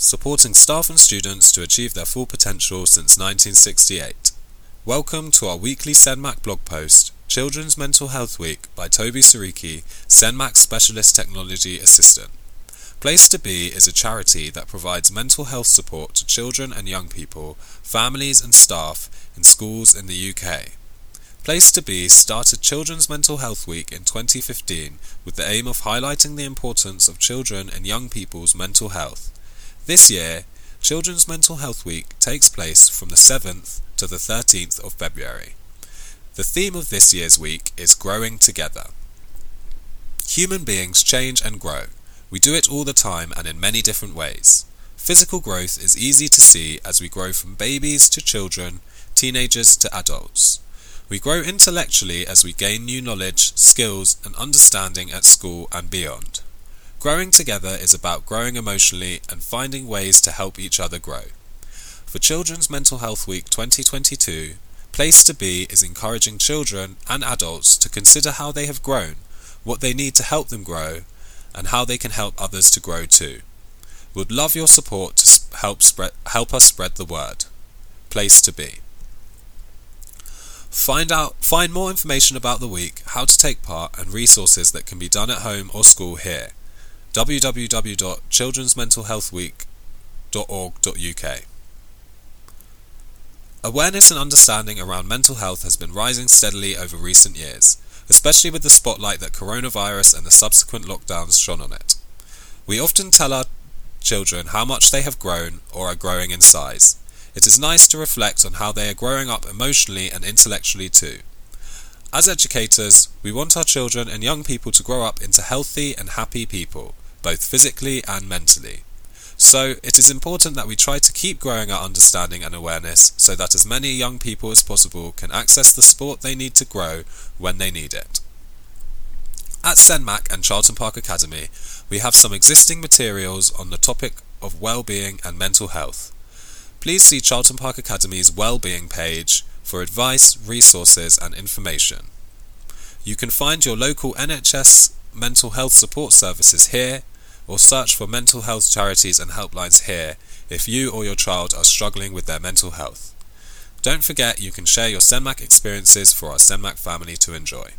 supporting staff and students to achieve their full potential since 1968. Welcome to our weekly CENMAC blog post, Children's Mental Health Week by Toby Seriki, CENMAC Specialist Technology Assistant. Place2Be is a charity that provides mental health support to children and young people, families and staff in schools in the UK. Place2Be started Children's Mental Health Week in 2015 with the aim of highlighting the importance of children and young people's mental health. This year, Children's Mental Health Week takes place from the 7th to the 13th of February. The theme of this year's week is Growing Together. Human beings change and grow. We do it all the time and in many different ways. Physical growth is easy to see as we grow from babies to children, teenagers to adults. We grow intellectually as we gain new knowledge, skills, and understanding at school and beyond. Growing together is about growing emotionally and finding ways to help each other grow. For Children's Mental Health Week 2022, Place2Be is encouraging children and adults to consider how they have grown, what they need to help them grow, and how they can help others to grow too. We'd love your support to help spread help us spread the word. Place2Be. Find out find more information about the week, how to take part and resources that can be done at home or school here. www.children'smentalhealthweek.org.uk Awareness and understanding around mental health has been rising steadily over recent years, especially with the spotlight that coronavirus and the subsequent lockdowns shone on it. We often tell our children how much they have grown or are growing in size. It is nice to reflect on how they are growing up emotionally and intellectually too. As educators, we want our children and young people to grow up into healthy and happy people, both physically and mentally. So, it is important that we try to keep growing our understanding and awareness so that as many young people as possible can access the sport they need to grow when they need it. At CENMAC and Charlton Park Academy, we have some existing materials on the topic of well-being and mental health. Please see Charlton Park Academy's well-being page for advice, resources and information. You can find your local NHS mental health support services here or search for mental health charities and helplines here if you or your child are struggling with their mental health. Don't forget you can share your CENMAC experiences for our CENMAC family to enjoy.